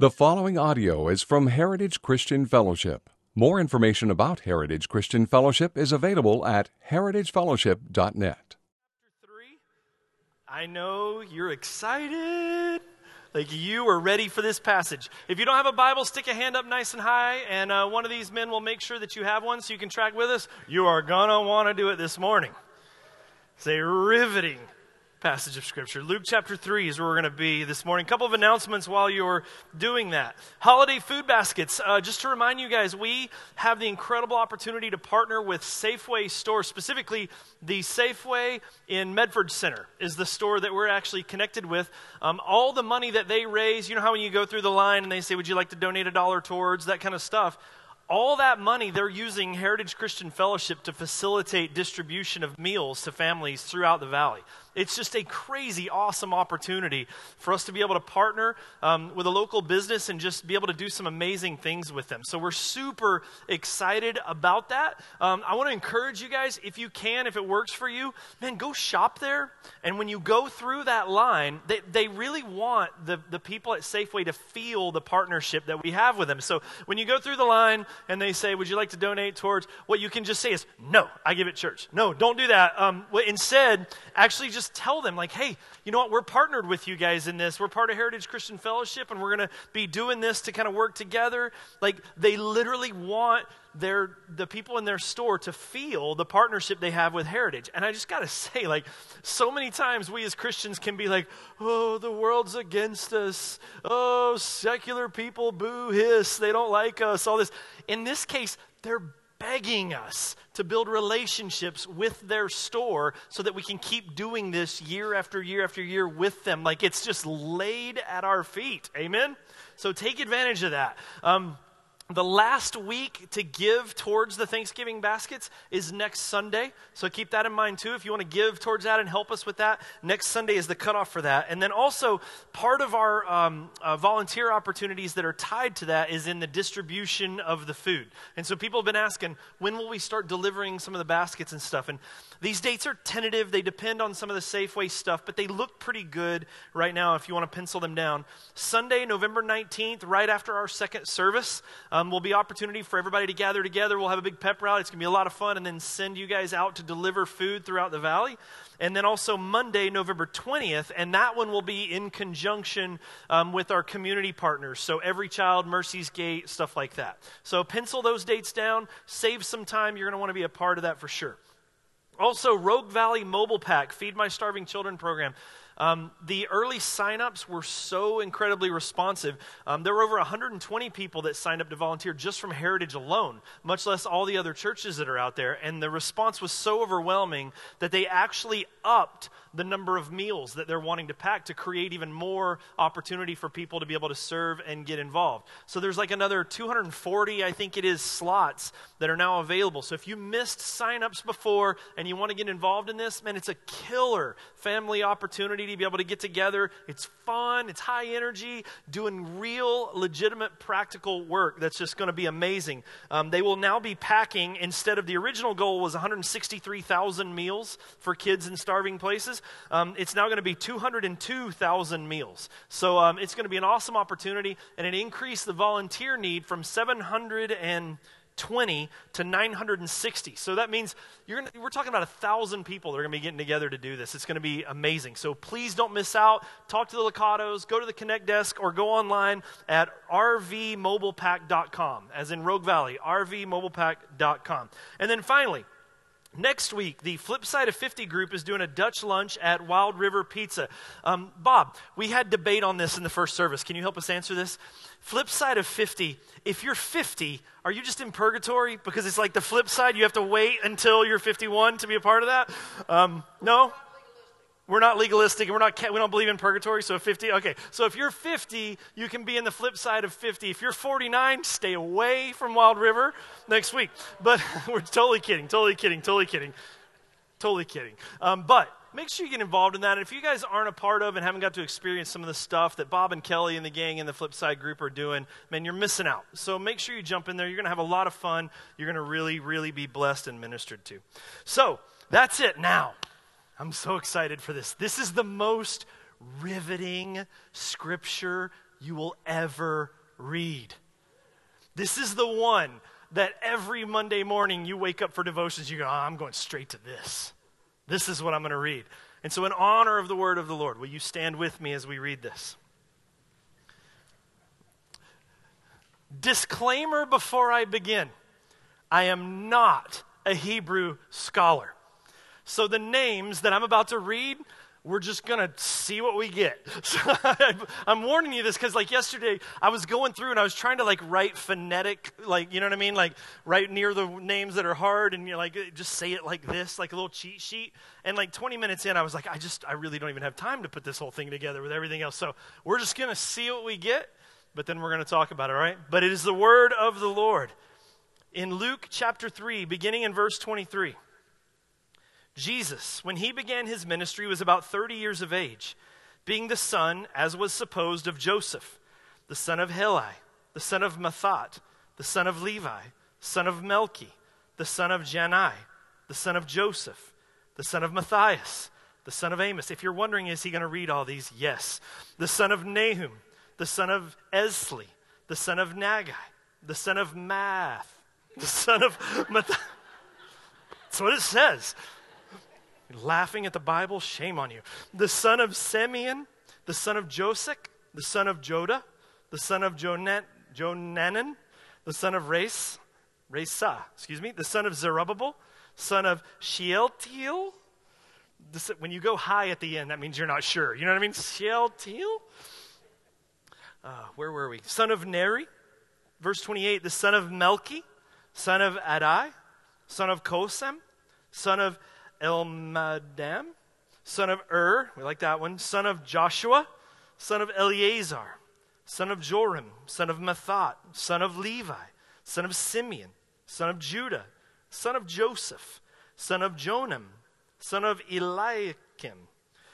The following audio is from Heritage Christian Fellowship. More information about Heritage Christian Fellowship is available at heritagefellowship.net. Three. I know you're excited. Like you are ready for this passage. If you don't have a Bible, stick a hand up nice and high, and uh, one of these men will make sure that you have one so you can track with us. You are going to want to do it this morning. Say riveting passage of Scripture. Luke chapter 3 is where we're going to be this morning. A couple of announcements while you're doing that. Holiday food baskets. Uh, just to remind you guys, we have the incredible opportunity to partner with Safeway stores, specifically the Safeway in Medford Center is the store that we're actually connected with. Um, all the money that they raise, you know how when you go through the line and they say, Would you like to donate a dollar towards that kind of stuff? all that money they're using Heritage Christian Fellowship to facilitate distribution of meals to families throughout the valley. It's just a crazy, awesome opportunity for us to be able to partner um, with a local business and just be able to do some amazing things with them. So we're super excited about that. Um, I want to encourage you guys, if you can, if it works for you, man, go shop there. And when you go through that line, they, they really want the, the people at Safeway to feel the partnership that we have with them. So when you go through the line and they say, Would you like to donate towards what you can just say is, No, I give it church. No, don't do that. Um, instead, actually just just tell them, like, hey, you know what? We're partnered with you guys in this. We're part of Heritage Christian Fellowship, and we're going to be doing this to kind of work together. Like, they literally want their the people in their store to feel the partnership they have with Heritage. And I just got to say, like, so many times we as Christians can be like, oh, the world's against us. Oh, secular people boo hiss. They don't like us. All this. In this case, they're begging us to build relationships with their store so that we can keep doing this year after year after year with them. Like it's just laid at our feet. Amen? So take advantage of that. Um, the last week to give towards the Thanksgiving baskets is next Sunday. So keep that in mind too. If you want to give towards that and help us with that, next Sunday is the cutoff for that. And then also, part of our um, uh, volunteer opportunities that are tied to that is in the distribution of the food. And so people have been asking, when will we start delivering some of the baskets and stuff? And these dates are tentative. They depend on some of the Safeway stuff, but they look pretty good right now if you want to pencil them down. Sunday, November 19th, right after our second service. Um, will be opportunity for everybody to gather together. We'll have a big pep rally. It's going to be a lot of fun, and then send you guys out to deliver food throughout the valley. And then also Monday, November 20th, and that one will be in conjunction um, with our community partners. So Every Child, Mercy's Gate, stuff like that. So pencil those dates down, save some time. You're going to want to be a part of that for sure. Also, Rogue Valley Mobile Pack, Feed My Starving Children program. Um, the early signups were so incredibly responsive. Um, there were over 120 people that signed up to volunteer just from Heritage alone, much less all the other churches that are out there. And the response was so overwhelming that they actually upped the number of meals that they're wanting to pack to create even more opportunity for people to be able to serve and get involved. So there's like another 240, I think it is, slots that are now available. So if you missed signups before and you want to get involved in this, man, it's a killer family opportunity to be able to get together. It's fun, it's high energy, doing real, legitimate, practical work that's just going to be amazing. Um, they will now be packing, instead of the original goal was 163,000 meals for kids in starving places, um, it's now going to be 202,000 meals. So um, it's going to be an awesome opportunity, and it increased the volunteer need from 700 and 20 to 960. So that means you're gonna, we're talking about a thousand people that are going to be getting together to do this. It's going to be amazing. So please don't miss out. Talk to the Licatos, go to the Connect desk, or go online at rvmobilepack.com, as in Rogue Valley, rvmobilepack.com. And then finally, Next week, the Flip Side of 50 group is doing a Dutch lunch at Wild River Pizza. Um, Bob, we had debate on this in the first service. Can you help us answer this? Flip side of 50, if you're 50, are you just in purgatory? Because it's like the flip side, you have to wait until you're 51 to be a part of that? Um, no? We're not legalistic and we're not, we don't believe in purgatory, so 50, okay. So if you're 50, you can be in the flip side of 50. If you're 49, stay away from Wild River next week. But we're totally kidding, totally kidding, totally kidding, totally kidding. Um, but make sure you get involved in that. And if you guys aren't a part of and haven't got to experience some of the stuff that Bob and Kelly and the gang in the flip side group are doing, man, you're missing out. So make sure you jump in there. You're going to have a lot of fun. You're going to really, really be blessed and ministered to. So that's it now. I'm so excited for this. This is the most riveting scripture you will ever read. This is the one that every Monday morning you wake up for devotions, you go, oh, I'm going straight to this. This is what I'm going to read. And so, in honor of the word of the Lord, will you stand with me as we read this? Disclaimer before I begin I am not a Hebrew scholar. So, the names that I'm about to read, we're just going to see what we get. So I'm warning you this because, like, yesterday I was going through and I was trying to, like, write phonetic, like, you know what I mean? Like, right near the names that are hard and you're like, just say it like this, like a little cheat sheet. And, like, 20 minutes in, I was like, I just, I really don't even have time to put this whole thing together with everything else. So we're just going to see what we get, but then we're going to talk about it, all right? But it is the word of the Lord. In Luke chapter 3, beginning in verse 23. Jesus, when he began his ministry, was about 30 years of age, being the son, as was supposed, of Joseph, the son of Heli, the son of Matthat, the son of Levi, son of Melchi, the son of Jannai, the son of Joseph, the son of Matthias, the son of Amos. If you're wondering, is he going to read all these? Yes. The son of Nahum, the son of Esli, the son of Naggai, the son of Maath, the son of Matthias. That's what it says laughing at the Bible? Shame on you. The son of Simeon, the son of Joseph, the son of Joda, the son of Jonan, Jonanan, the son of Race, Resa, excuse me, the son of Zerubbabel, son of Shealtiel. This, when you go high at the end, that means you're not sure. You know what I mean? Shealtiel? Uh, where were we? Son of Neri, verse 28, the son of Melchi, son of Adai, son of Kosem, son of Elmadam, son of Ur, we like that one, son of Joshua, son of Eleazar, son of Joram, son of Matthat, son of Levi, son of Simeon, son of Judah, son of Joseph, son of Jonam, son of Eliakim,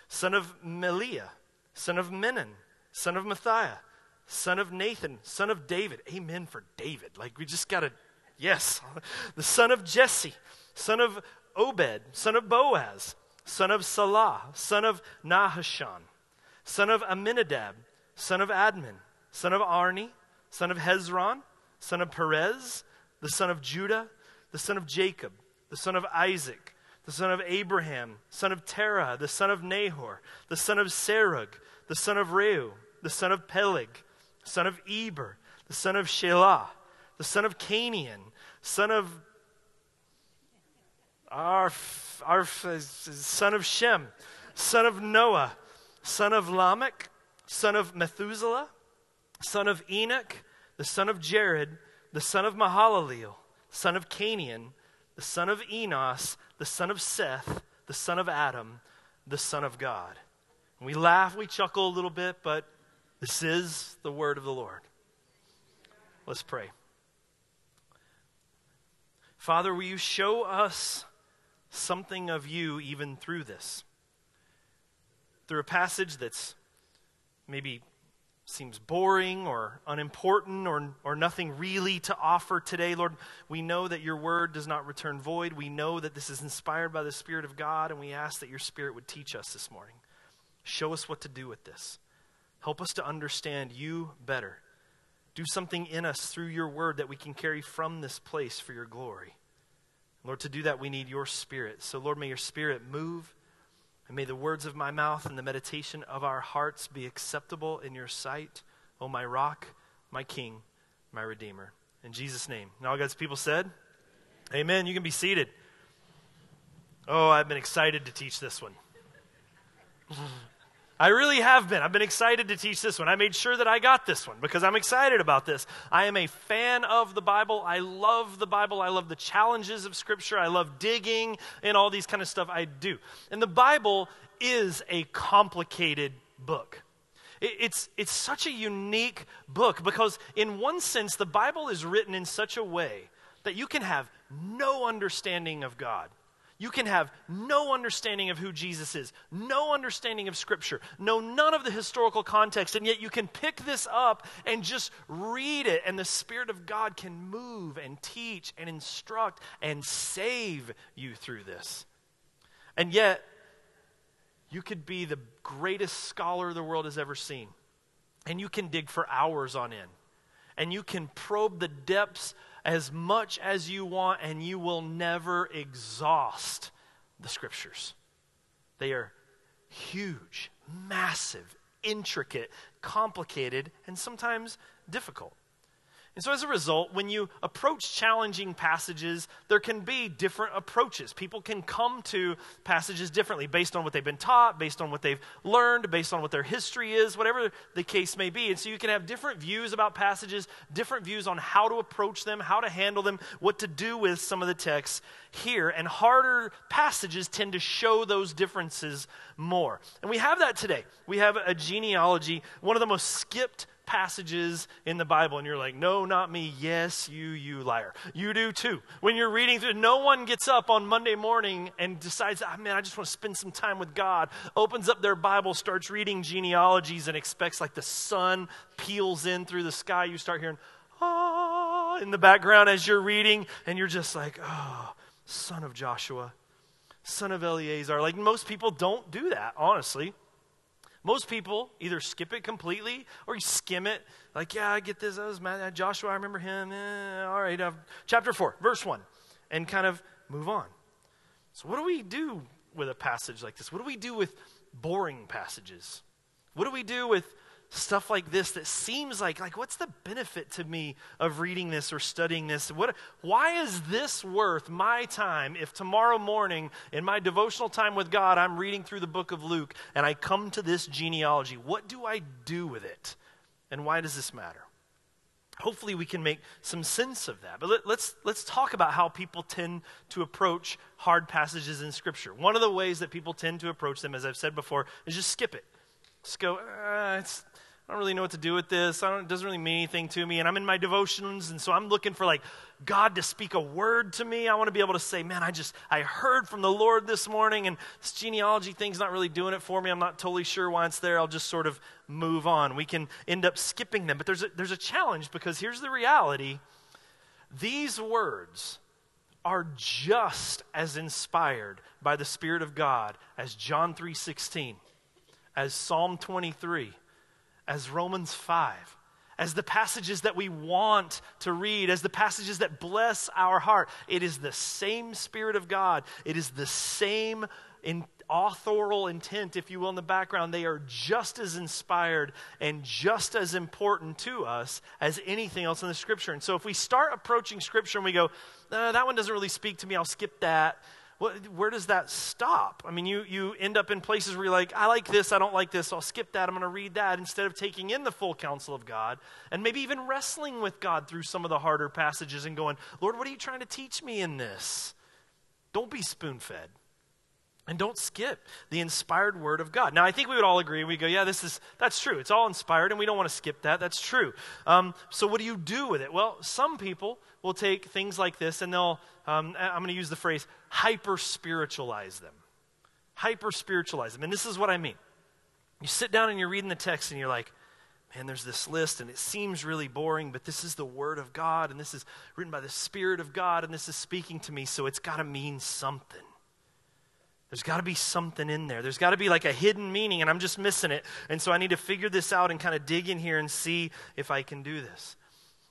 son of Melea, son of Menon, son of Matthiah, son of Nathan, son of David. Amen for David. Like we just got to, yes. The son of Jesse, son of Obed, son of Boaz, son of Salah, son of Nahashon, son of Amminadab, son of Admin, son of Arni, son of Hezron, son of Perez, the son of Judah, the son of Jacob, the son of Isaac, the son of Abraham, son of Terah, the son of Nahor, the son of Serug, the son of Reu, the son of Peleg, son of Eber, the son of Shelah, the son of Cainan, son of our, our son of Shem, son of Noah, son of Lamech, son of Methuselah, son of Enoch, the son of Jared, the son of Mahalaleel, son of Cainan, the son of Enos, the son of Seth, the son of Adam, the son of God. we laugh, we chuckle a little bit, but this is the word of the Lord. Let's pray. Father, will you show us something of you even through this. Through a passage that's maybe seems boring or unimportant or, or nothing really to offer today, Lord, we know that your word does not return void. We know that this is inspired by the Spirit of God, and we ask that your Spirit would teach us this morning. Show us what to do with this. Help us to understand you better. Do something in us through your word that we can carry from this place for your glory. Lord, to do that, we need your spirit. So, Lord, may your spirit move, and may the words of my mouth and the meditation of our hearts be acceptable in your sight, O my rock, my king, my redeemer. In Jesus' name. And all God's people said, Amen. You can be seated. Oh, I've been excited to teach this one. I really have been. I've been excited to teach this one. I made sure that I got this one because I'm excited about this. I am a fan of the Bible. I love the Bible. I love the challenges of Scripture. I love digging and all these kind of stuff. I do. And the Bible is a complicated book. It's, it's such a unique book because, in one sense, the Bible is written in such a way that you can have no understanding of God you can have no understanding of who Jesus is, no understanding of Scripture, know none of the historical context, and yet you can pick this up and just read it, and the Spirit of God can move and teach and instruct and save you through this. And yet, you could be the greatest scholar the world has ever seen. and you can dig for hours on end. And you can probe the depths as much as you want, and you will never exhaust the scriptures. They are huge, massive, intricate, complicated, and sometimes difficult. And so, as a result, when you approach challenging passages, there can be different approaches. People can come to passages differently based on what they've been taught, based on what they've learned, based on what their history is, whatever the case may be. And so, you can have different views about passages, different views on how to approach them, how to handle them, what to do with some of the texts here. And harder passages tend to show those differences more. And we have that today. We have a genealogy, one of the most skipped passages in the Bible and you're like, no, not me. Yes, you, you liar. You do too. When you're reading through, no one gets up on Monday morning and decides, oh, man, I just want to spend some time with God, opens up their Bible, starts reading genealogies, and expects like the sun peels in through the sky. You start hearing, ah, in the background as you're reading, and you're just like, oh, son of Joshua, son of Eleazar. Like most people don't do that, honestly. Most people either skip it completely or you skim it. Like, yeah, I get this. That was mad. Joshua, I remember him. Eh, all right, uh, chapter 4, verse 1, and kind of move on. So, what do we do with a passage like this? What do we do with boring passages? What do we do with stuff like this that seems like like what's the benefit to me of reading this or studying this? What why is this worth my time if tomorrow morning in my devotional time with god i'm reading through the book of luke and i come to this genealogy? What do i do with it? And why does this matter? Hopefully we can make some sense of that. But let, us let's, let's talk about how people tend to approach hard passages in scripture. One of the ways that people tend to approach them as i've said before is just skip it. Just go uh, it's I don't really know what to do with this. it doesn't really mean anything to me. And I'm in my devotions, and so I'm looking for like God to speak a word to me. I want to be able to say, man, I just, I heard from the Lord this morning, and this genealogy thing's not really doing it for me. I'm not totally sure why it's there. I'll just sort of move on. We can end up skipping them. But there's a, there's a challenge because here's the reality these words are just as inspired by the Spirit of God as John 3:16, as Psalm 23 as Romans 5, as the passages that we want to read, as the passages that bless our heart. It is the same Spirit of God, it is the same in authorial intent, if you will, in the background. They are just as inspired and just as important to us as anything else in the Scripture. And so if we start approaching Scripture and we go, uh, that one doesn't really speak to me, I'll skip that where does that stop? I mean, you, you end up in places where you're like, I like this, I don't like this, I'll skip that, I'm going to read that, instead of taking in the full counsel of God and maybe even wrestling with God through some of the harder passages and going, Lord, what are you trying to teach me in this? Don't be spoon fed. And don't skip the inspired word of God. Now, I think we would all agree. We go, yeah, this is that's true. It's all inspired, and we don't want to skip that. That's true. Um, so, what do you do with it? Well, some people will take things like this, and they'll. Um, I'm going to use the phrase hyper spiritualize them. Hyper spiritualize them, and this is what I mean. You sit down and you're reading the text, and you're like, man, there's this list, and it seems really boring, but this is the Word of God, and this is written by the Spirit of God, and this is speaking to me, so it's got to mean something. There's got to be something in there. There's got to be like a hidden meaning, and I'm just missing it. And so I need to figure this out and kind of dig in here and see if I can do this.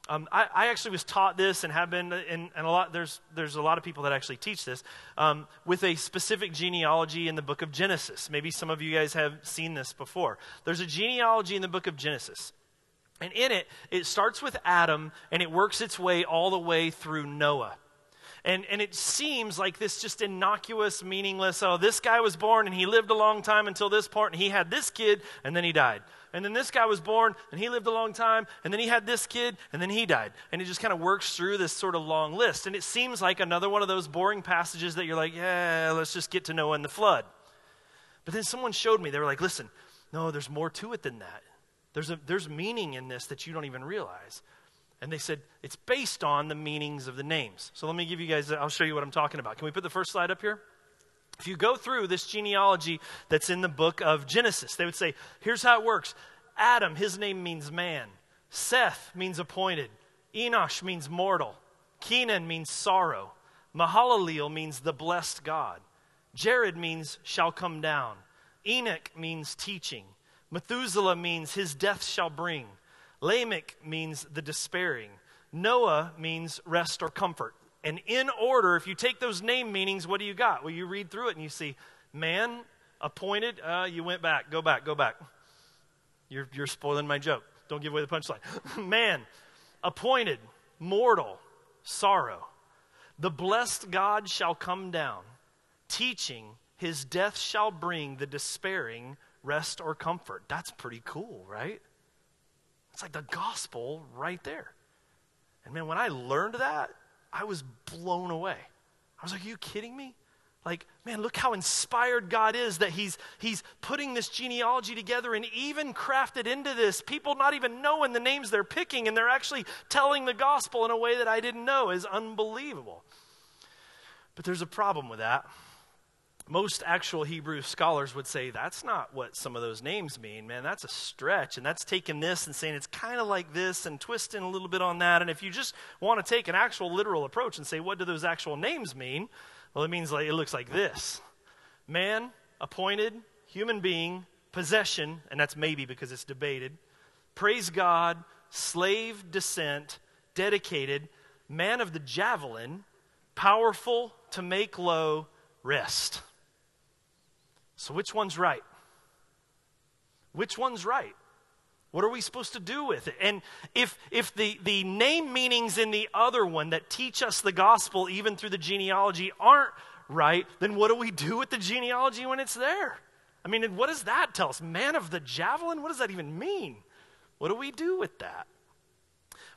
Um, I, I, actually was taught this and have been, and, and, a lot, there's, there's a lot of people that actually teach this um, with a specific genealogy in the book of Genesis. Maybe some of you guys have seen this before. There's a genealogy in the book of Genesis. And in it, it starts with Adam and it works its way all the way through Noah. And, and it seems like this just innocuous, meaningless, oh, this guy was born and he lived a long time until this point, and he had this kid, and then he died. And then this guy was born and he lived a long time, and then he had this kid, and then he died. And it just kind of works through this sort of long list. And it seems like another one of those boring passages that you're like, yeah, let's just get to Noah and the flood. But then someone showed me, they were like, listen, no, there's more to it than that. There's, a, there's meaning in this that you don't even realize. And they said, it's based on the meanings of the names. So let me give you guys, I'll show you what I'm talking about. Can we put the first slide up here? If you go through this genealogy that's in the book of Genesis, they would say, here's how it works Adam, his name means man. Seth means appointed. Enosh means mortal. Kenan means sorrow. Mahalalel means the blessed God. Jared means shall come down. Enoch means teaching. Methuselah means his death shall bring. Lamech means the despairing. Noah means rest or comfort. And in order, if you take those name meanings, what do you got? Well, you read through it and you see man, appointed, uh, you went back, go back, go back. You're, you're spoiling my joke. Don't give away the punchline. man, appointed, mortal, sorrow. The blessed God shall come down, teaching his death shall bring the despairing rest or comfort. That's pretty cool, right? It's like the gospel right there. And man, when I learned that, I was blown away. I was like, Are you kidding me? Like, man, look how inspired God is that He's He's putting this genealogy together and even crafted into this. People not even knowing the names they're picking, and they're actually telling the gospel in a way that I didn't know is unbelievable. But there's a problem with that most actual Hebrew scholars would say that's not what some of those names mean, man. That's a stretch. And that's taking this and saying it's kind of like this and twisting a little bit on that. And if you just want to take an actual literal approach and say, what do those actual names mean? Well, it means like it looks like this man, appointed, human being, possession, and that's maybe because it's debated, praise God, slave descent, dedicated, man of the javelin, powerful to make low, rest. So, which one's right? Which one's right? What are we supposed to do with it? And if, if the, the name meanings in the other one that teach us the gospel, even through the genealogy, aren't right, then what do we do with the genealogy when it's there? I mean, what does that tell us? Man of the javelin? What does that even mean? What do we do with that?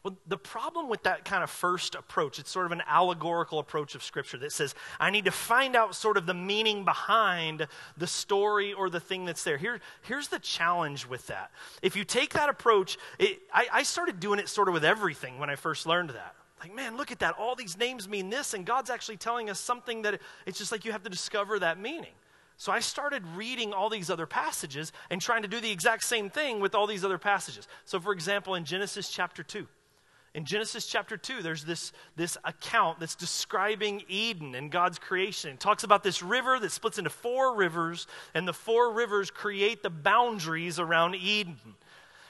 Well, the problem with that kind of first approach, it's sort of an allegorical approach of Scripture that says, I need to find out sort of the meaning behind the story or the thing that's there. Here, here's the challenge with that. If you take that approach, it, I, I started doing it sort of with everything when I first learned that. Like, man, look at that. All these names mean this, and God's actually telling us something that it's just like you have to discover that meaning. So I started reading all these other passages and trying to do the exact same thing with all these other passages. So, for example, in Genesis chapter 2, in Genesis chapter 2, there's this, this account that's describing Eden and God's creation. It talks about this river that splits into four rivers, and the four rivers create the boundaries around Eden.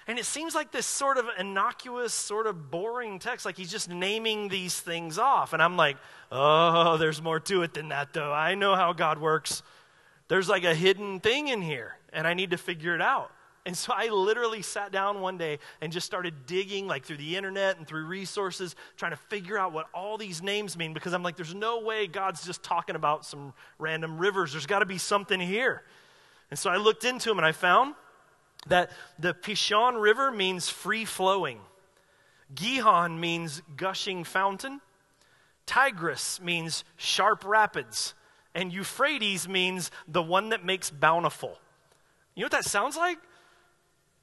And it seems like this sort of innocuous, sort of boring text, like he's just naming these things off. And I'm like, oh, there's more to it than that, though. I know how God works. There's like a hidden thing in here, and I need to figure it out. And so I literally sat down one day and just started digging, like through the internet and through resources, trying to figure out what all these names mean because I'm like, there's no way God's just talking about some random rivers. There's got to be something here. And so I looked into them and I found that the Pishon River means free flowing, Gihon means gushing fountain, Tigris means sharp rapids, and Euphrates means the one that makes bountiful. You know what that sounds like?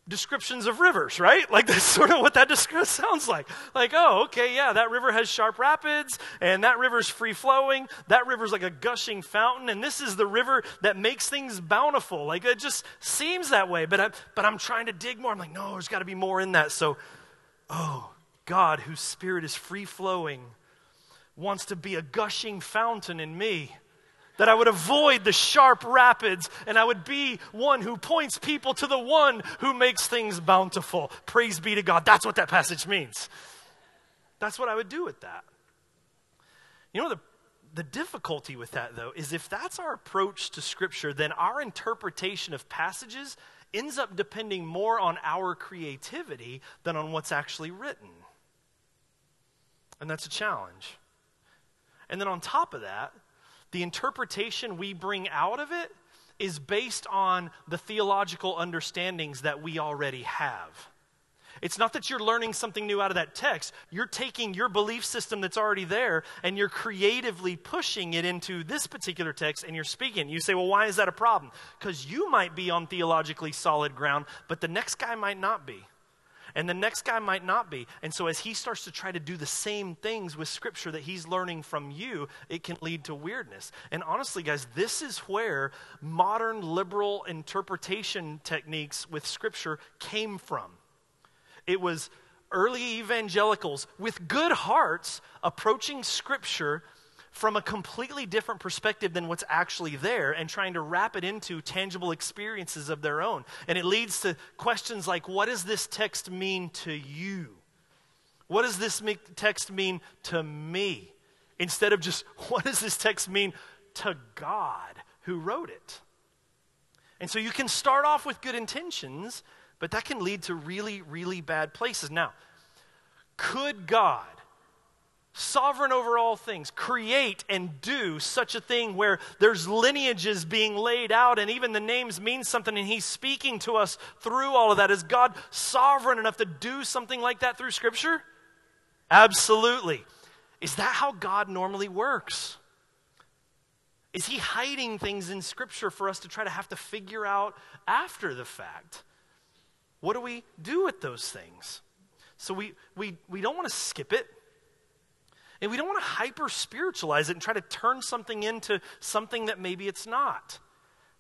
Descriptions of rivers, right? Like that's sort of what that sounds like. Like, oh, okay, yeah, that river has sharp rapids, and that river's free flowing. That river's like a gushing fountain, and this is the river that makes things bountiful. Like it just seems that way, but I, but I'm trying to dig more. I'm like, no, there's got to be more in that. So, oh, God, whose spirit is free flowing, wants to be a gushing fountain in me that I would avoid the sharp rapids and I would be one who points people to the one who makes things bountiful. Praise be to God. That's what that passage means. That's what I would do with that. You know, the, the difficulty with that, though, is if that's our approach to Scripture, then our interpretation of passages ends up depending more on our creativity than on what's actually written. And that's a challenge. And then on top of that, the interpretation we bring out of it is based on the theological understandings that we already have. It's not that you're learning something new out of that text. You're taking your belief system that's already there and you're creatively pushing it into this particular text and you're speaking. You say, well, why is that a problem? Because you might be on theologically solid ground, but the next guy might not be and the next guy might not be. And so, as he starts to try to do the same things with Scripture that he's learning from you, it can lead to weirdness. And honestly, guys, this is where modern liberal interpretation techniques with Scripture came from. It was early evangelicals with good hearts approaching Scripture from a completely different perspective than what's actually there and trying to wrap it into tangible experiences of their own. And it leads to questions like what does this text mean to you? What does this text mean to me? Instead of just what does this text mean to God who wrote it? And so you can start off with good intentions, but that can lead to really, really bad places. Now, could God sovereign over all things, create and do such a thing where there's lineages being laid out and even the names mean something and he's speaking to us through all of that. Is God sovereign enough to do something like that through Scripture? Absolutely. Is that how God normally works? Is he hiding things in Scripture for us to try to have to figure out after the fact? What do we do with those things? So we, we, we don't want to skip it. And we don't want to hyper spiritualize it and try to turn something into something that maybe it's not.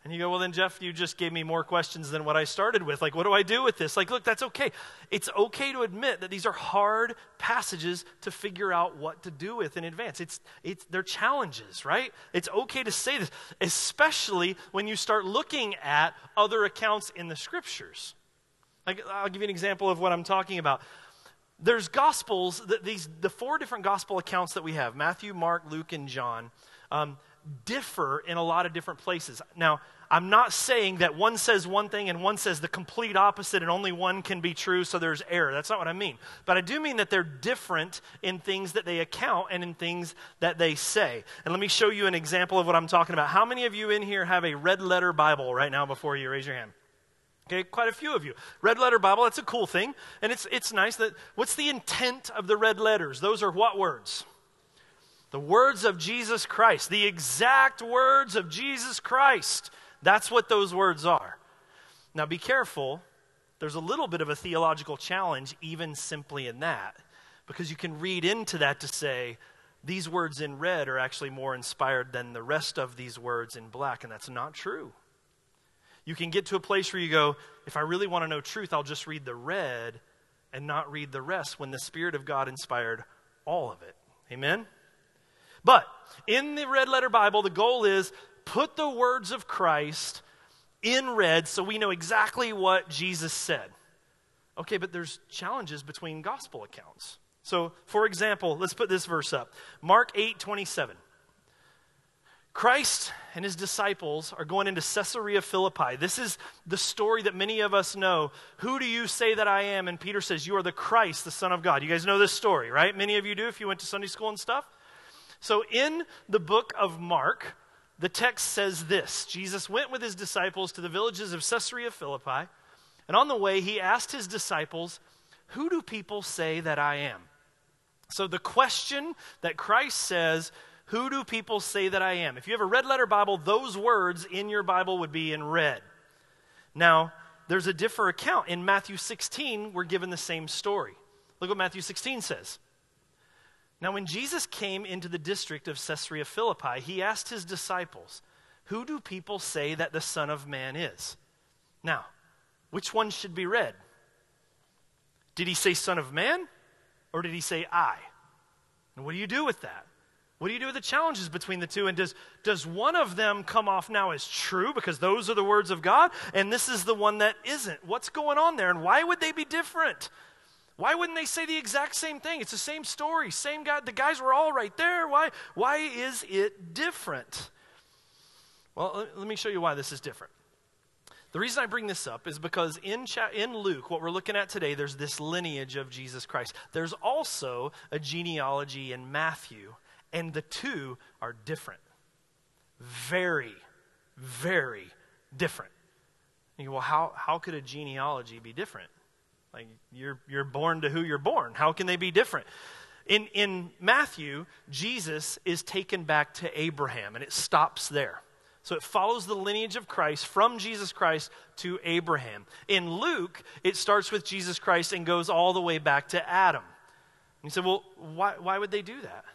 And you go, well, then, Jeff, you just gave me more questions than what I started with. Like, what do I do with this? Like, look, that's okay. It's okay to admit that these are hard passages to figure out what to do with in advance. It's, it's, they're challenges, right? It's okay to say this, especially when you start looking at other accounts in the scriptures. Like, I'll give you an example of what I'm talking about there's gospels that these the four different gospel accounts that we have matthew mark luke and john um, differ in a lot of different places. Now i'm not saying that one says one thing and one says the complete opposite and only one can be true so there's error. That's not what i mean. But i do mean that they're different in things that they account and in things that they say. And let me show you an example of what i'm talking about. How many of you in here have a red letter bible right now before you? Raise your hand Okay, quite a few of you. Red letter Bible, that's a cool thing. And it's, it's nice that, what's the intent of the red letters? Those are what words? The words of Jesus Christ, the exact words of Jesus Christ. That's what those words are. Now be careful. There's a little bit of a theological challenge, even simply in that, because you can read into that to say, these words in red are actually more inspired than the rest of these words in black, and that's not true. You can get to a place where you go, if I really want to know truth, I'll just read the red and not read the rest when the Spirit of God inspired all of it. Amen? But in the red letter Bible, the goal is put the words of Christ in red so we know exactly what Jesus said. Okay, but there's challenges between gospel accounts. So, for example, let's put this verse up Mark 8 27. Christ and his disciples are going into Caesarea Philippi. This is the story that many of us know. Who do you say that I am? And Peter says, You are the Christ, the Son of God. You guys know this story, right? Many of you do if you went to Sunday school and stuff. So in the book of Mark, the text says this Jesus went with his disciples to the villages of Caesarea Philippi, and on the way he asked his disciples, Who do people say that I am? So the question that Christ says, who do people say that I am? If you have a red letter Bible, those words in your Bible would be in red. Now, there's a different account. In Matthew 16, we're given the same story. Look what Matthew 16 says. Now, when Jesus came into the district of Caesarea Philippi, he asked his disciples, Who do people say that the Son of Man is? Now, which one should be read? Did he say Son of Man or did he say I? And what do you do with that? What do you do with the challenges between the two? And does, does one of them come off now as true because those are the words of God, and this is the one that isn't? What's going on there, and why would they be different? Why wouldn't they say the exact same thing? It's the same story, same guy. The guys were all right there. Why, why is it different? Well, let me show you why this is different. The reason I bring this up is because in, cha- in Luke, what we're looking at today, there's this lineage of Jesus Christ. There's also a genealogy in Matthew and the two are different. Very, very different. You go, well, how, how could a genealogy be different? Like, you're, you're born to who you're born. How can they be different? In, in Matthew, Jesus is taken back to Abraham, and it stops there. So it follows the lineage of Christ from Jesus Christ to Abraham. In Luke, it starts with Jesus Christ and goes all the way back to Adam. And you say, well, why, why would they do that?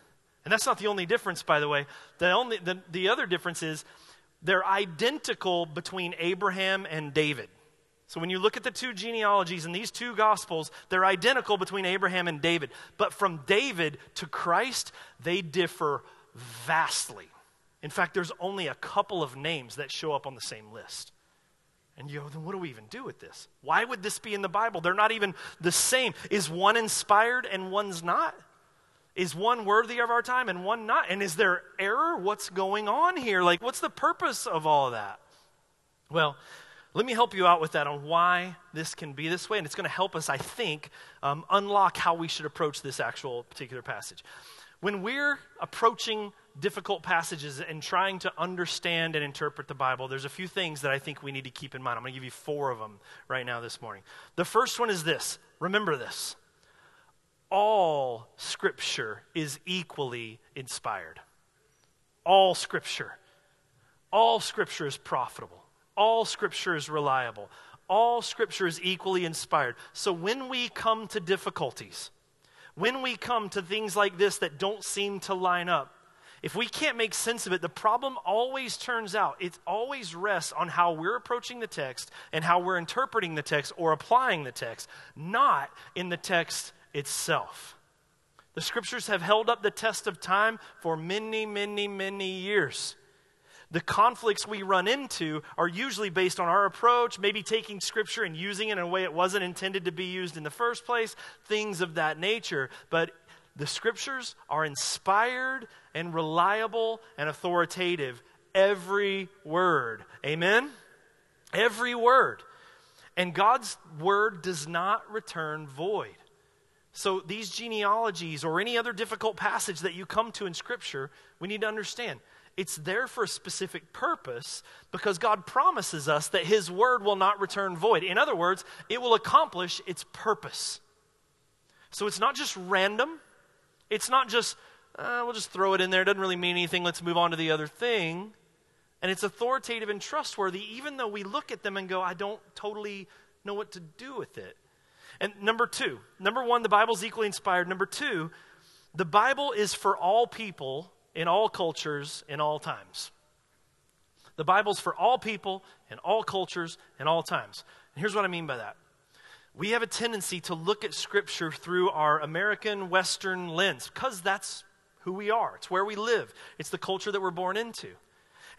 And that's not the only difference, by the way. The, only, the, the other difference is they're identical between Abraham and David. So when you look at the two genealogies in these two gospels, they're identical between Abraham and David. But from David to Christ, they differ vastly. In fact, there's only a couple of names that show up on the same list. And you go, then what do we even do with this? Why would this be in the Bible? They're not even the same. Is one inspired and one's not? Is one worthy of our time and one not? And is there error? What's going on here? Like, what's the purpose of all of that? Well, let me help you out with that on why this can be this way. And it's going to help us, I think, um, unlock how we should approach this actual particular passage. When we're approaching difficult passages and trying to understand and interpret the Bible, there's a few things that I think we need to keep in mind. I'm going to give you four of them right now this morning. The first one is this remember this all Scripture is equally inspired. All Scripture. All Scripture is profitable. All Scripture is reliable. All Scripture is equally inspired. So when we come to difficulties, when we come to things like this that don't seem to line up, if we can't make sense of it, the problem always turns out, it always rests on how we're approaching the text and how we're interpreting the text or applying the text, not in the text itself. The scriptures have held up the test of time for many, many, many years. The conflicts we run into are usually based on our approach, maybe taking scripture and using it in a way it wasn't intended to be used in the first place, things of that nature. But the scriptures are inspired and reliable and authoritative. Every word. Amen? Every word. And God's word does not return void. So, these genealogies or any other difficult passage that you come to in Scripture, we need to understand it's there for a specific purpose because God promises us that His word will not return void. In other words, it will accomplish its purpose. So, it's not just random, it's not just, uh, we'll just throw it in there. It doesn't really mean anything. Let's move on to the other thing. And it's authoritative and trustworthy, even though we look at them and go, I don't totally know what to do with it. And number two, number one, the Bible's equally inspired. Number two, the Bible is for all people in all cultures in all times. The Bible's for all people in all cultures in all times. And here's what I mean by that we have a tendency to look at Scripture through our American Western lens because that's who we are. It's where we live, it's the culture that we're born into.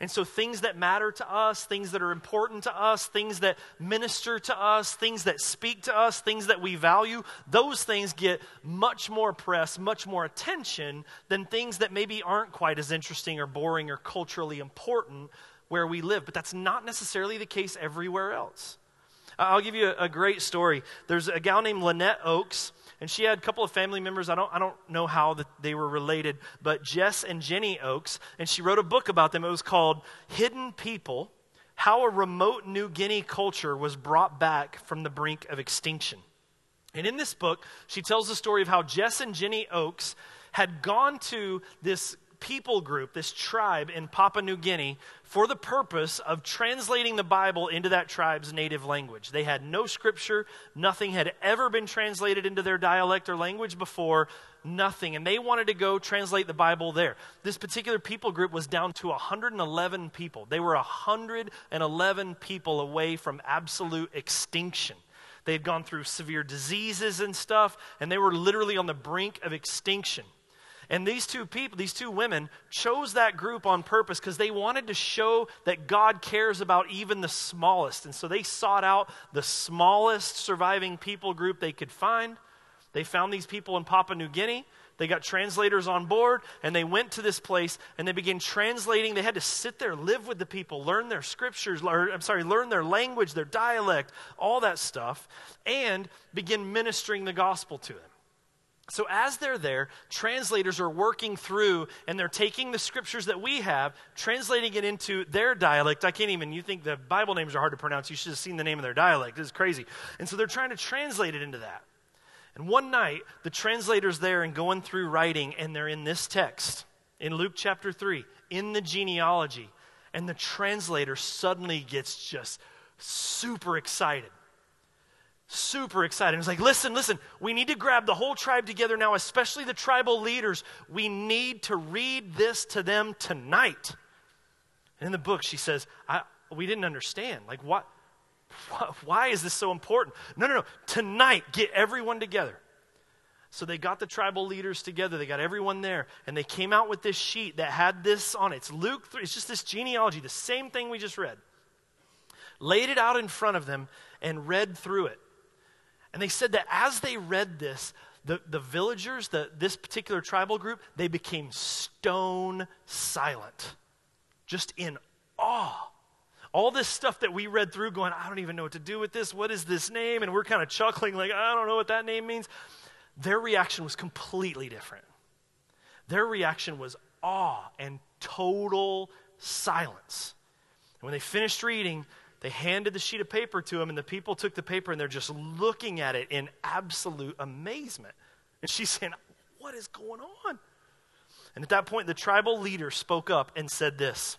And so, things that matter to us, things that are important to us, things that minister to us, things that speak to us, things that we value, those things get much more press, much more attention than things that maybe aren't quite as interesting or boring or culturally important where we live. But that's not necessarily the case everywhere else. I'll give you a, great story. There's a gal named Lynette Oates and she had a couple of family members. I don't, I don't know how that they were related, but Jess and Jenny Oakes, and she wrote a book about them. It was called Hidden People How a Remote New Guinea Culture Was Brought Back from the Brink of Extinction. And in this book, she tells the story of how Jess and Jenny Oakes had gone to this people group, this tribe in Papua New Guinea, for the purpose of translating the Bible into that tribe's native language. They had no scripture, nothing had ever been translated into their dialect or language before, nothing. And they wanted to go translate the Bible there. This particular people group was down to 111 people. They were 111 people away from absolute extinction. They had gone through severe diseases and stuff, and they were literally on the brink of extinction. And these two people, these two women, chose that group on purpose because they wanted to show that God cares about even the smallest. And so they sought out the smallest surviving people group they could find. They found these people in Papua New Guinea. They got translators on board and they went to this place and they began translating. They had to sit there, live with the people, learn their scriptures, or, I'm sorry, learn their language, their dialect, all that stuff, and begin ministering the gospel to them. So, as they're there, translators are working through and they're taking the scriptures that we have, translating it into their dialect. I can't even, you think the Bible names are hard to pronounce. You should have seen the name of their dialect. This is crazy. And so they're trying to translate it into that. And one night, the translator's there and going through writing, and they're in this text, in Luke chapter 3, in the genealogy. And the translator suddenly gets just super excited super excited. He's like, listen, listen, we need to grab the whole tribe together now, especially the tribal leaders. We need to read this to them tonight. And in the book, she says, we didn't understand. Like, what? Why is this so important? No, no, no. Tonight, get everyone together. So they got the tribal leaders together, they got everyone there, and they came out with this sheet that had this on it. It's Luke 3, it's just this genealogy, the same thing we just read. Laid it out in front of them and read through it. And they said that as they read this, the, the villagers, the, this particular tribal group, they became stone silent, just in awe. All this stuff that we read through, going, I don't even know what to do with this. What is this name? And we're kind of chuckling, like, I don't know what that name means. Their reaction was completely different. Their reaction was awe and total silence. And when they finished reading, they handed the sheet of paper to him, and the people took the paper and they're just looking at it in absolute amazement. And she's saying, What is going on? And at that point, the tribal leader spoke up and said this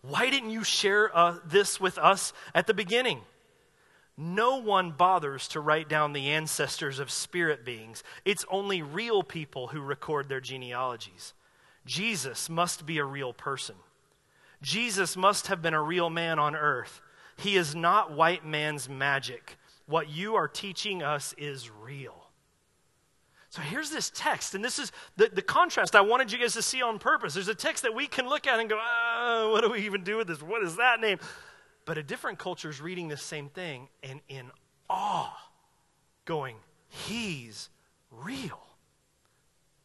Why didn't you share uh, this with us at the beginning? No one bothers to write down the ancestors of spirit beings. It's only real people who record their genealogies. Jesus must be a real person. Jesus must have been a real man on earth. He is not white man's magic. What you are teaching us is real. So here's this text, and this is the, the contrast I wanted you guys to see on purpose. There's a text that we can look at and go, oh, what do we even do with this? What is that name? But a different culture is reading the same thing and in awe, going, He's real.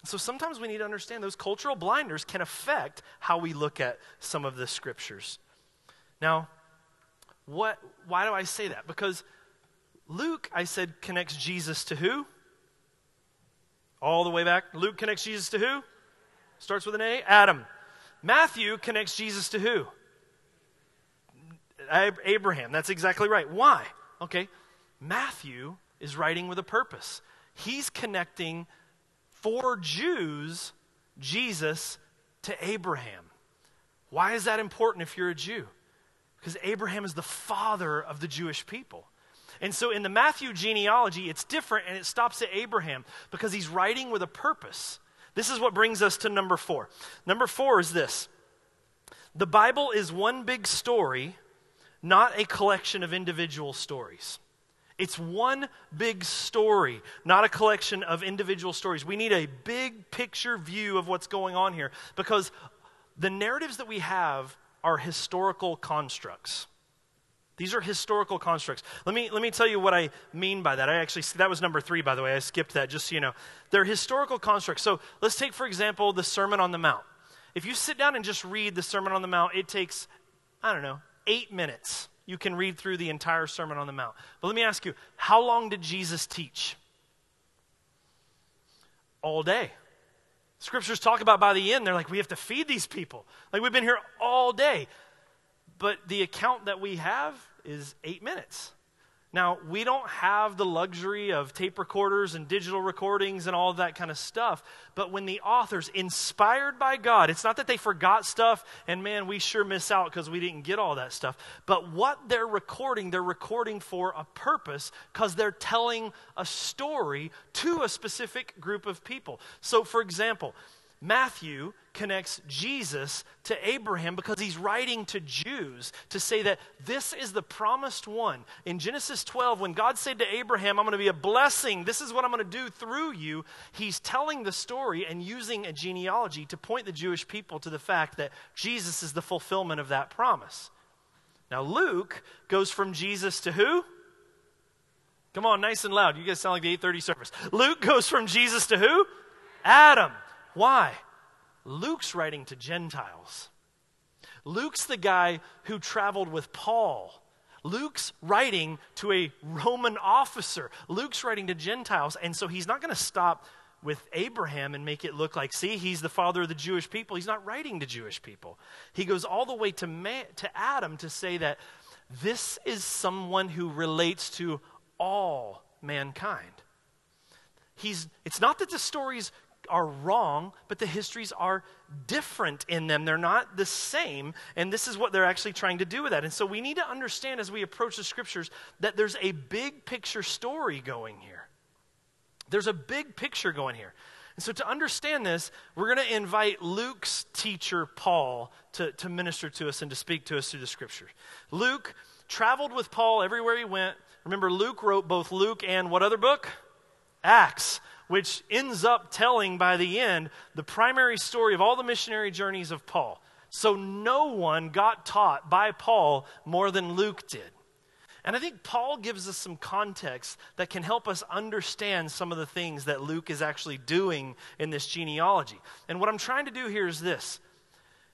So sometimes we need to understand those cultural blinders can affect how we look at some of the scriptures. Now, what why do I say that? Because Luke, I said, connects Jesus to who? All the way back. Luke connects Jesus to who? Starts with an A? Adam. Matthew connects Jesus to who? Abraham. That's exactly right. Why? Okay. Matthew is writing with a purpose. He's connecting for Jews, Jesus to Abraham. Why is that important if you're a Jew? Because Abraham is the father of the Jewish people. And so in the Matthew genealogy, it's different and it stops at Abraham because he's writing with a purpose. This is what brings us to number four. Number four is this the Bible is one big story, not a collection of individual stories. It's one big story, not a collection of individual stories. We need a big picture view of what's going on here because the narratives that we have are historical constructs. These are historical constructs. Let me, let me tell you what I mean by that. I actually, that was number three, by the way. I skipped that just so you know. They're historical constructs. So let's take, for example, the Sermon on the Mount. If you sit down and just read the Sermon on the Mount, it takes, I don't know, eight minutes you can read through the entire Sermon on the Mount. But let me ask you, how long did Jesus teach? All day. Scriptures talk about by the end, they're like, we have to feed these people. Like, we've been here all day. But the account that we have is eight minutes. Now, we don't have the luxury of tape recorders and digital recordings and all that kind of stuff. But when the authors, inspired by God, it's not that they forgot stuff and man, we sure miss out because we didn't get all that stuff. But what they're recording, they're recording for a purpose because they're telling a story to a specific group of people. So, for example, Matthew connects Jesus to Abraham because he's writing to Jews to say that this is the promised one. In Genesis 12, when God said to Abraham, I'm going to be a blessing, this is what I'm going to do through you, he's telling the story and using a genealogy to point the Jewish people to the fact that Jesus is the fulfillment of that promise. Now, Luke goes from Jesus to who? Come on, nice and loud. You guys sound like the 830 service. Luke goes from Jesus to who? Adam. Why? Luke's writing to Gentiles. Luke's the guy who traveled with Paul. Luke's writing to a Roman officer. Luke's writing to Gentiles. And so he's not going to stop with Abraham and make it look like, see, he's the father of the Jewish people. He's not writing to Jewish people. He goes all the way to, Ma- to Adam to say that this is someone who relates to all mankind. He's, it's not that the stories are wrong, but the histories are different in them. They're not the same. And this is what they're actually trying to do with that. And so we need to understand as we approach the scriptures that there's a big picture story going here. There's a big picture going here. And so to understand this, we're going to invite Luke's teacher, Paul, to, to minister to us and to speak to us through the scriptures. Luke traveled with Paul everywhere he went. Remember, Luke wrote both Luke and what other book? Acts. Which ends up telling by the end the primary story of all the missionary journeys of Paul. So no one got taught by Paul more than Luke did. And I think Paul gives us some context that can help us understand some of the things that Luke is actually doing in this genealogy. And what I'm trying to do here is this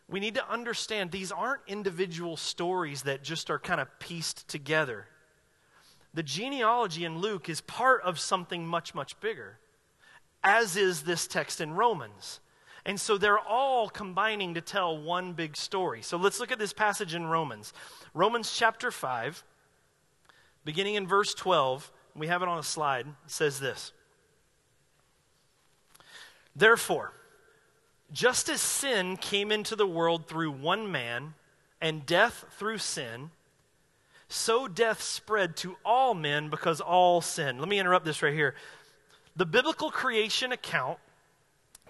we need to understand these aren't individual stories that just are kind of pieced together. The genealogy in Luke is part of something much, much bigger, as is this text in Romans. And so they're all combining to tell one big story. So let's look at this passage in Romans. Romans chapter 5, beginning in verse 12. We have it on a slide. Says this Therefore, just as sin came into the world through one man, and death through sin, so death spread to all men because all sin. Let me interrupt this right here. The biblical creation account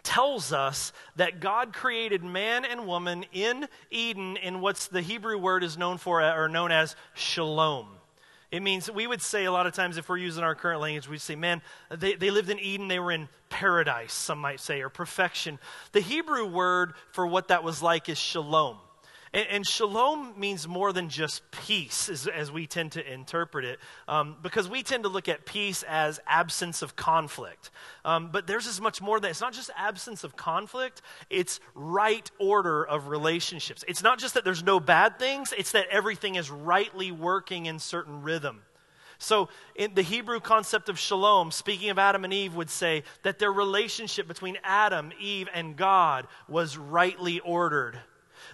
tells us that God created man and woman in Eden in what's the Hebrew word is known for uh, or known as shalom. It means we would say a lot of times, if we're using our current language, we'd say, man, they, they lived in Eden, they were in paradise, some might say, or perfection. The Hebrew word for what that was like is shalom. And, and shalom means more than just peace, as, as we tend to interpret it, um, because we tend to look at peace as absence of conflict. Um, but there's as much more that it's not just absence of conflict, it's right order of relationships. It's not just that there's no bad things, it's that everything is rightly working in certain rhythm. So, in the Hebrew concept of shalom, speaking of Adam and Eve, would say that their relationship between Adam, Eve, and God was rightly ordered.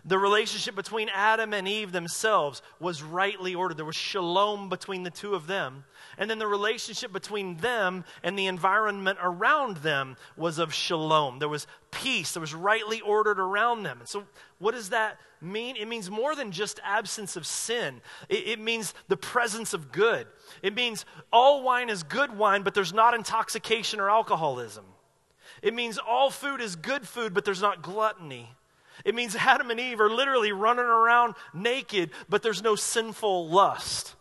The relationship between Adam and Eve themselves was rightly ordered. There was shalom between the two of them. And then the relationship between them and the environment around them was of shalom. There was peace. There was rightly ordered around them. And so, what does that mean? It means more than just absence of sin, it, it means the presence of good. It means all wine is good wine, but there's not intoxication or alcoholism. It means all food is good food, but there's not gluttony. It means Adam and Eve are literally running around naked, but there's no sinful lust.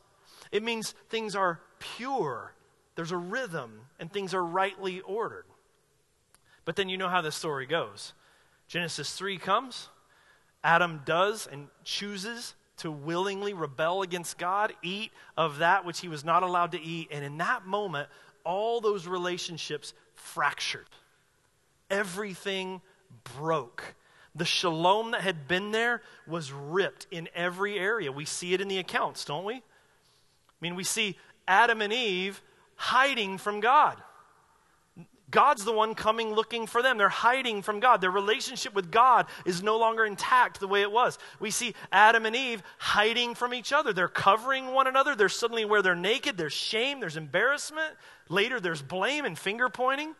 It means things are pure, there's a rhythm, and things are rightly ordered. But then you know how the story goes. Genesis 3 comes, Adam does and chooses to willingly rebel against God, eat of that which he was not allowed to eat, and in that moment, all those relationships fractured. Everything broke. The shalom that had been there was ripped in every area. We see it in the accounts, don't we? I mean, we see Adam and Eve hiding from God. God's the one coming looking for them. They're hiding from God. Their relationship with God is no longer intact the way it was. We see Adam and Eve hiding from each other. They're covering one another. They're suddenly where they're naked. There's shame. There's embarrassment. Later, there's blame and finger pointing.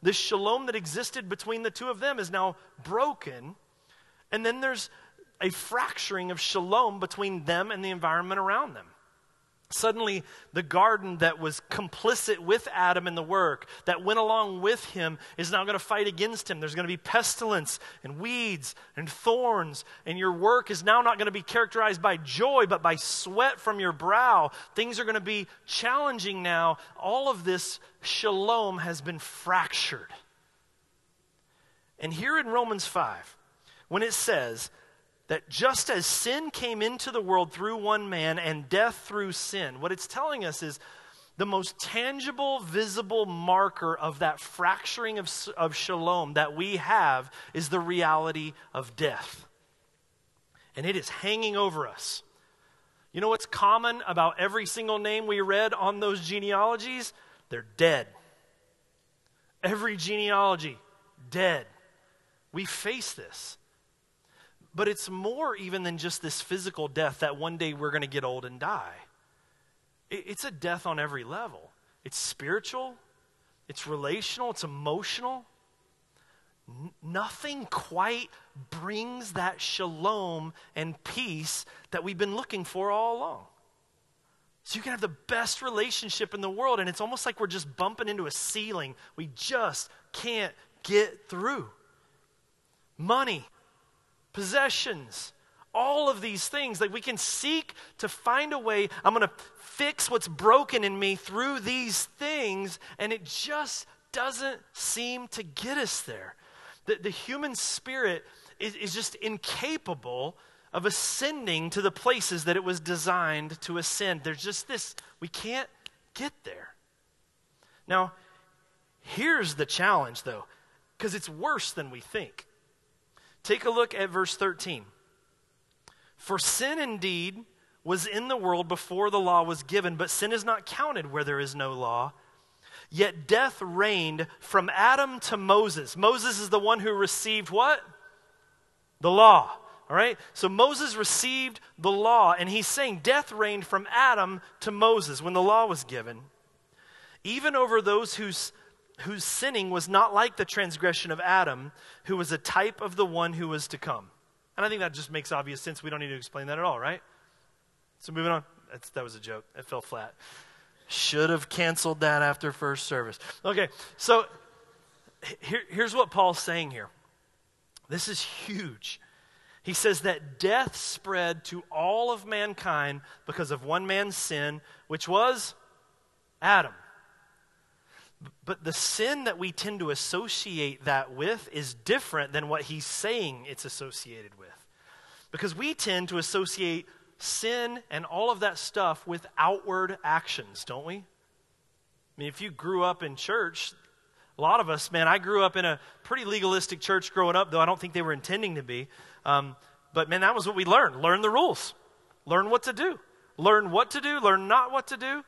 This shalom that existed between the two of them is now broken. And then there's a fracturing of shalom between them and the environment around them. Suddenly, the garden that was complicit with Adam in the work, that went along with him, is now going to fight against him. There's going to be pestilence and weeds and thorns, and your work is now not going to be characterized by joy, but by sweat from your brow. Things are going to be challenging now. All of this shalom has been fractured. And here in Romans 5, when it says, that just as sin came into the world through one man and death through sin, what it's telling us is the most tangible, visible marker of that fracturing of, of shalom that we have is the reality of death. And it is hanging over us. You know what's common about every single name we read on those genealogies? They're dead. Every genealogy, dead. We face this. But it's more even than just this physical death that one day we're going to get old and die. It's a death on every level. It's spiritual, it's relational, it's emotional. N- nothing quite brings that shalom and peace that we've been looking for all along. So you can have the best relationship in the world, and it's almost like we're just bumping into a ceiling we just can't get through. Money, possessions, all of these things. Like we can seek to find a way, I'm going to fix what's broken in me through these things, and it just doesn't seem to get us there. The, the human spirit is, is just incapable of ascending to the places that it was designed to ascend. There's just this, we can't get there. Now, here's the challenge, though, because it's worse than we think. Take a look at verse 13. For sin indeed was in the world before the law was given, but sin is not counted where there is no law. Yet death reigned from Adam to Moses. Moses is the one who received what? The law. All right? So Moses received the law, and he's saying death reigned from Adam to Moses when the law was given, even over those whose, whose sinning was not like the transgression of Adam, who was a type of the one who was to come. And I think that just makes obvious sense. We don't need to explain that at all, right? So moving on. That's, that was a joke. It fell flat. Should have canceled that after first service. Okay, so here, here's what Paul's saying here. This is huge. He says that death spread to all of mankind because of one man's sin, which was Adam. But the sin that we tend to associate that with is different than what he's saying it's associated with. Because we tend to associate sin and all of that stuff with outward actions, don't we? I mean, if you grew up in church, a lot of us, man, I grew up in a pretty legalistic church growing up, though I don't think they were intending to be. Um, but man, that was what we learned. Learn the rules, learn what to do, learn what to do, learn not what to do.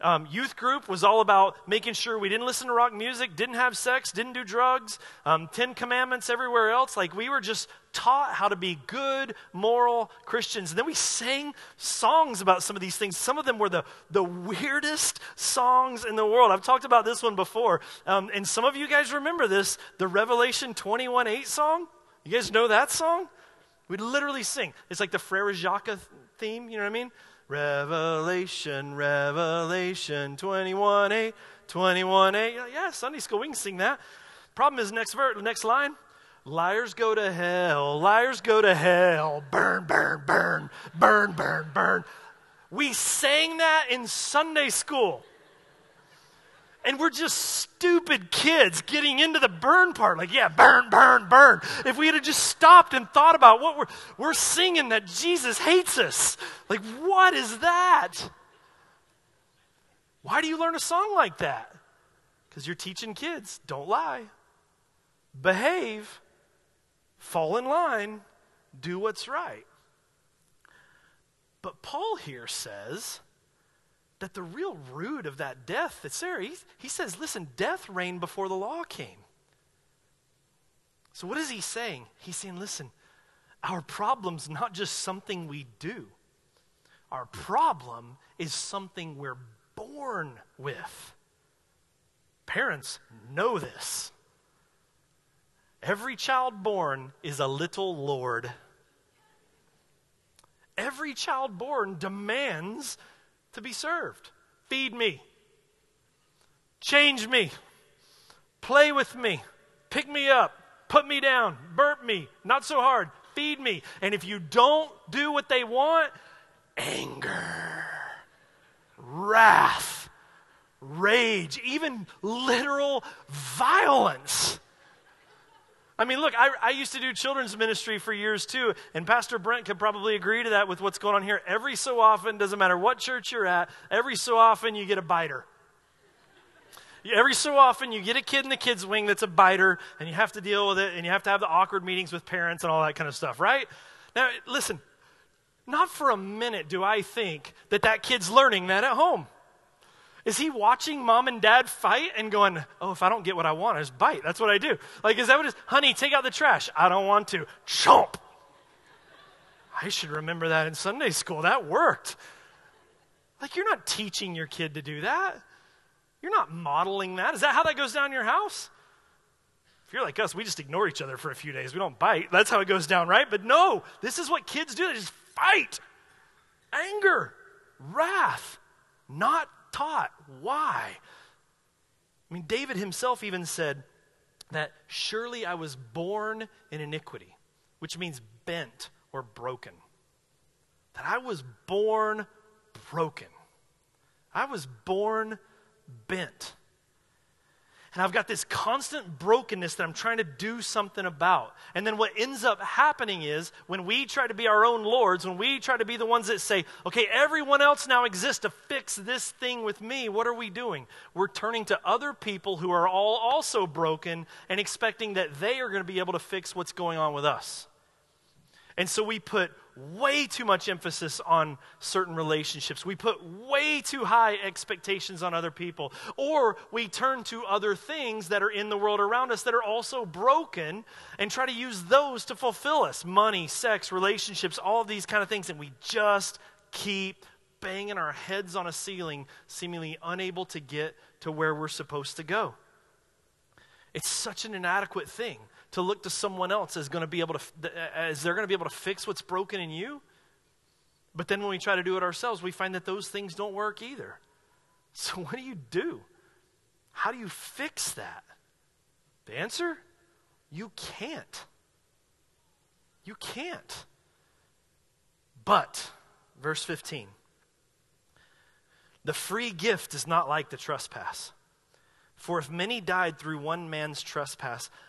Um, youth group was all about making sure we didn't listen to rock music, didn't have sex, didn't do drugs, um, Ten Commandments everywhere else. Like we were just taught how to be good, moral Christians. And then we sang songs about some of these things. Some of them were the, the weirdest songs in the world. I've talked about this one before. Um, and some of you guys remember this the Revelation 21 8 song. You guys know that song? We'd literally sing. It's like the Frere Jacques theme, you know what I mean? Revelation, Revelation 21 8, 21 8. Yeah, Sunday school, we can sing that. Problem is, next verse, next line. Liars go to hell, liars go to hell, burn, burn, burn, burn, burn, burn. We sang that in Sunday school. And we're just stupid kids getting into the burn part. Like, yeah, burn, burn, burn. If we had just stopped and thought about what we're, we're singing that Jesus hates us. Like, what is that? Why do you learn a song like that? Because you're teaching kids don't lie, behave, fall in line, do what's right. But Paul here says, that the real root of that death that's there, he, he says, listen, death reigned before the law came. So what is he saying? He's saying, listen, our problem's not just something we do. Our problem is something we're born with. Parents know this. Every child born is a little Lord. Every child born demands to be served. Feed me, change me, play with me, pick me up, put me down, burp me, not so hard, feed me. And if you don't do what they want, anger, wrath, rage, even literal violence. I mean, look, I, I, used to do children's ministry for years too, and Pastor Brent could probably agree to that with what's going on here. Every so often, doesn't matter what church you're at, every so often you get a biter. Every so often you get a kid in the kids' wing that's a biter, and you have to deal with it, and you have to have the awkward meetings with parents and all that kind of stuff, right? Now, listen, not for a minute do I think that that kid's learning that at home. Is he watching mom and dad fight and going, oh, if I don't get what I want, I just bite. That's what I do. Like, is that what it is? Honey, take out the trash. I don't want to. Chomp. I should remember that in Sunday school. That worked. Like, you're not teaching your kid to do that. You're not modeling that. Is that how that goes down in your house? If you're like us, we just ignore each other for a few days. We don't bite. That's how it goes down, right? But no, this is what kids do. They just fight. Anger, wrath, not taught. Why? I mean, David himself even said that surely I was born in iniquity, which means bent or broken. That I was born broken. I was born bent. And I've got this constant brokenness that I'm trying to do something about. And then what ends up happening is when we try to be our own lords, when we try to be the ones that say, okay, everyone else now exists to fix this thing with me, what are we doing? We're turning to other people who are all also broken and expecting that they are going to be able to fix what's going on with us. And so we put way too much emphasis on certain relationships. We put way too high expectations on other people. Or we turn to other things that are in the world around us that are also broken and try to use those to fulfill us money, sex, relationships, all of these kind of things. And we just keep banging our heads on a ceiling, seemingly unable to get to where we're supposed to go. It's such an inadequate thing to look to someone else as going to be able to as uh, they're going to be able to fix what's broken in you. But then when we try to do it ourselves, we find that those things don't work either. So what do you do? How do you fix that? The answer? You can't. You can't. But verse 15. The free gift is not like the trespass. For if many died through one man's trespass,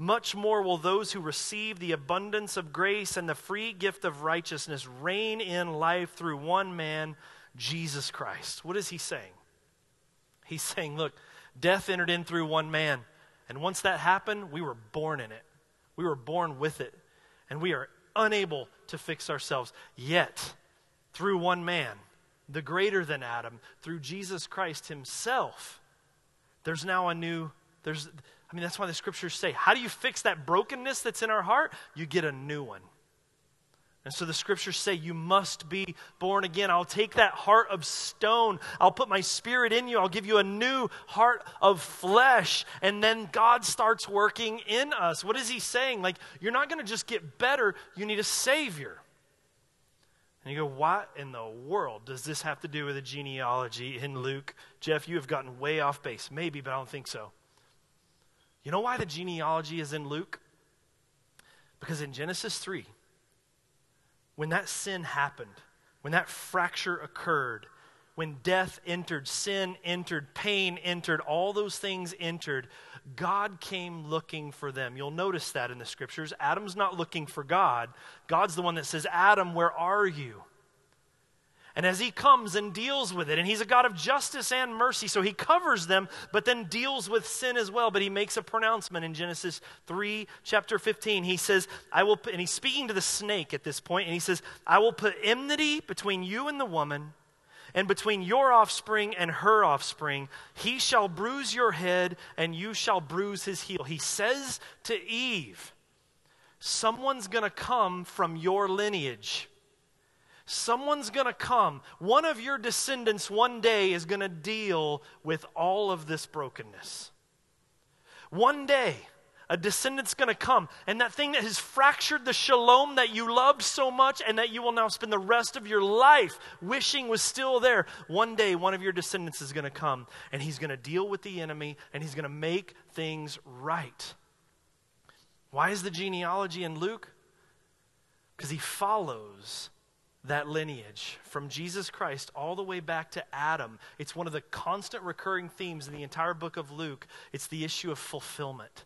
much more will those who receive the abundance of grace and the free gift of righteousness reign in life through one man, Jesus Christ. What is he saying? He's saying, look, death entered in through one man. And once that happened, we were born in it. We were born with it. And we are unable to fix ourselves. Yet, through one man, the greater than Adam, through Jesus Christ himself, there's now a new, there's, I mean, that's why the scriptures say, how do you fix that brokenness that's in our heart? You get a new one. And so the scriptures say, You must be born again. I'll take that heart of stone. I'll put my spirit in you. I'll give you a new heart of flesh. And then God starts working in us. What is he saying? Like, you're not going to just get better, you need a Savior. And you go, What in the world does this have to do with a genealogy in Luke? Jeff, you have gotten way off base. Maybe, but I don't think so. You know why the genealogy is in Luke? Because in Genesis 3, when that sin happened, when that fracture occurred, when death entered, sin entered, pain entered, all those things entered, God came looking for them. You'll notice that in the scriptures. Adam's not looking for God. God's the one that says, Adam, where are you? And as he comes and deals with it, and he's a God of justice and mercy, so he covers them, but then deals with sin as well. But he makes a pronouncement in Genesis 3, chapter 15. He says, I will, and he's speaking to the snake at this point, and he says, I will put enmity between you and the woman, and between your offspring and her offspring. He shall bruise your head, and you shall bruise his heel. He says to Eve, Someone's going to come from your lineage someone's going to come. One of your descendants one day is going to deal with all of this brokenness. One day, a descendant's going to come, and that thing that has fractured the shalom that you loved so much and that you will now spend the rest of your life wishing was still there, one day one of your descendants is going to come, and he's going to deal with the enemy, and he's going to make things right. Why is the genealogy in Luke? Because he follows that lineage from Jesus Christ all the way back to Adam. It's one of the constant recurring themes in the entire book of Luke. It's the issue of fulfillment.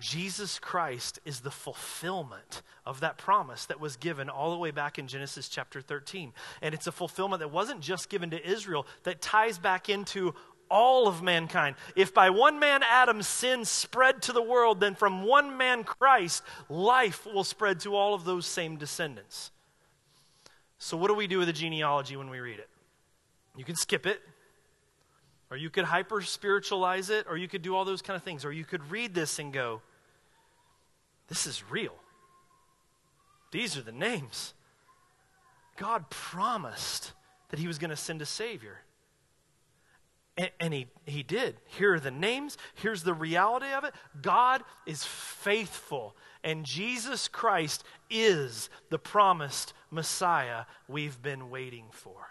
Jesus Christ is the fulfillment of that promise that was given all the way back in Genesis chapter 13. And it's a fulfillment that wasn't just given to Israel, that ties back into all of mankind. If by one man Adam's sin spread to the world, then from one man Christ life will spread to all of those same descendants. So, what do we do with the genealogy when we read it? You can skip it, or you could hyper spiritualize it, or you could do all those kind of things, or you could read this and go, This is real. These are the names. God promised that He was going to send a Savior. And, and, he, he did. Here are the names. Here's the reality of it. God is faithful, and Jesus Christ is the promised Messiah we've been waiting for.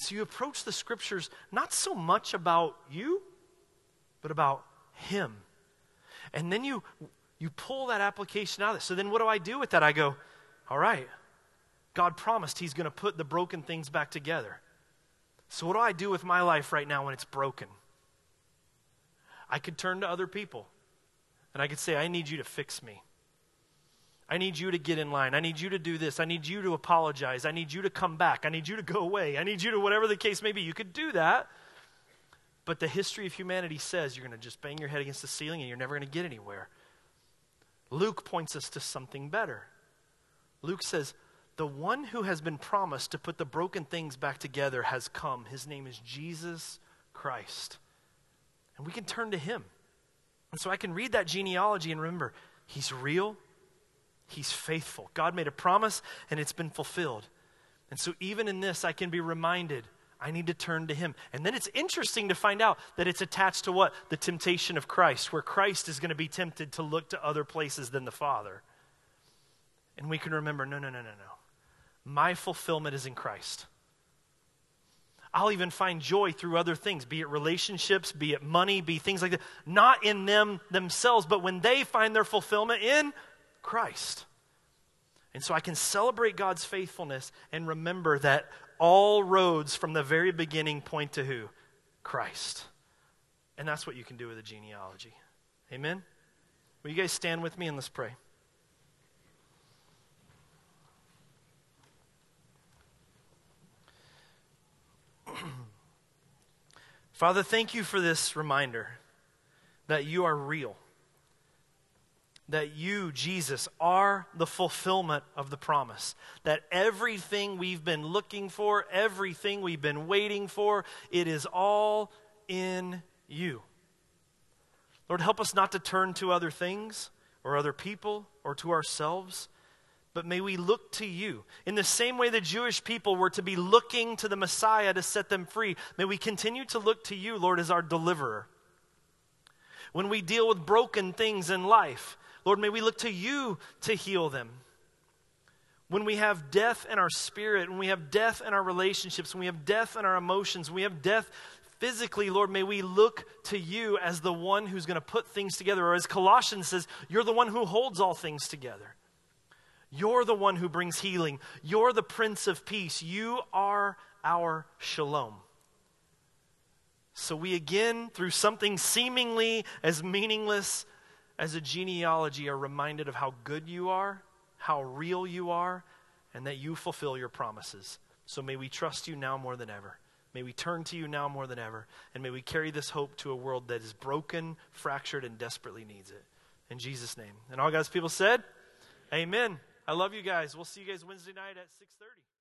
So you approach the scriptures not so much about you, but about Him. And then you, you pull that application out of it. So then what do I do with that? I go, all right, God promised He's going to put the broken things back together. So, what do I do with my life right now when it's broken? I could turn to other people and I could say, I need you to fix me. I need you to get in line. I need you to do this. I need you to apologize. I need you to come back. I need you to go away. I need you to, whatever the case may be. You could do that. But the history of humanity says you're going to just bang your head against the ceiling and you're never going to get anywhere. Luke points us to something better. Luke says, the one who has been promised to put the broken things back together has come. His name is Jesus Christ. And we can turn to him. And so I can read that genealogy and remember, he's real, he's faithful. God made a promise, and it's been fulfilled. And so even in this, I can be reminded I need to turn to him. And then it's interesting to find out that it's attached to what? The temptation of Christ, where Christ is going to be tempted to look to other places than the Father. And we can remember no, no, no, no, no. My fulfillment is in Christ. I'll even find joy through other things, be it relationships, be it money, be things like that. Not in them themselves, but when they find their fulfillment in Christ. And so I can celebrate God's faithfulness and remember that all roads from the very beginning point to who? Christ. And that's what you can do with a genealogy. Amen? Will you guys stand with me and let's pray? Father, thank you for this reminder that you are real. That you, Jesus, are the fulfillment of the promise. That everything we've been looking for, everything we've been waiting for, it is all in you. Lord, help us not to turn to other things or other people or to ourselves but may we look to you. In the same way the Jewish people were to be looking to the Messiah to set them free, may we continue to look to you, Lord, as our deliverer. When we deal with broken things in life, Lord, may we look to you to heal them. When we have death in our spirit, when we have death in our relationships, when we have death in our emotions, when we have death physically, Lord, may we look to you as the one who's going to put things together. Or as Colossians says, you're the one who holds all things together. You're the one who brings healing. You're the Prince of Peace. You are our shalom. So we again, through something seemingly as meaningless as a genealogy, are reminded of how good you are, how real you are, and that you fulfill your promises. So may we trust you now more than ever. May we turn to you now more than ever. And may we carry this hope to a world that is broken, fractured, and desperately needs it. In Jesus' name. And all God's people said, Amen. I love you guys. We'll see you guys Wednesday night at 6:30.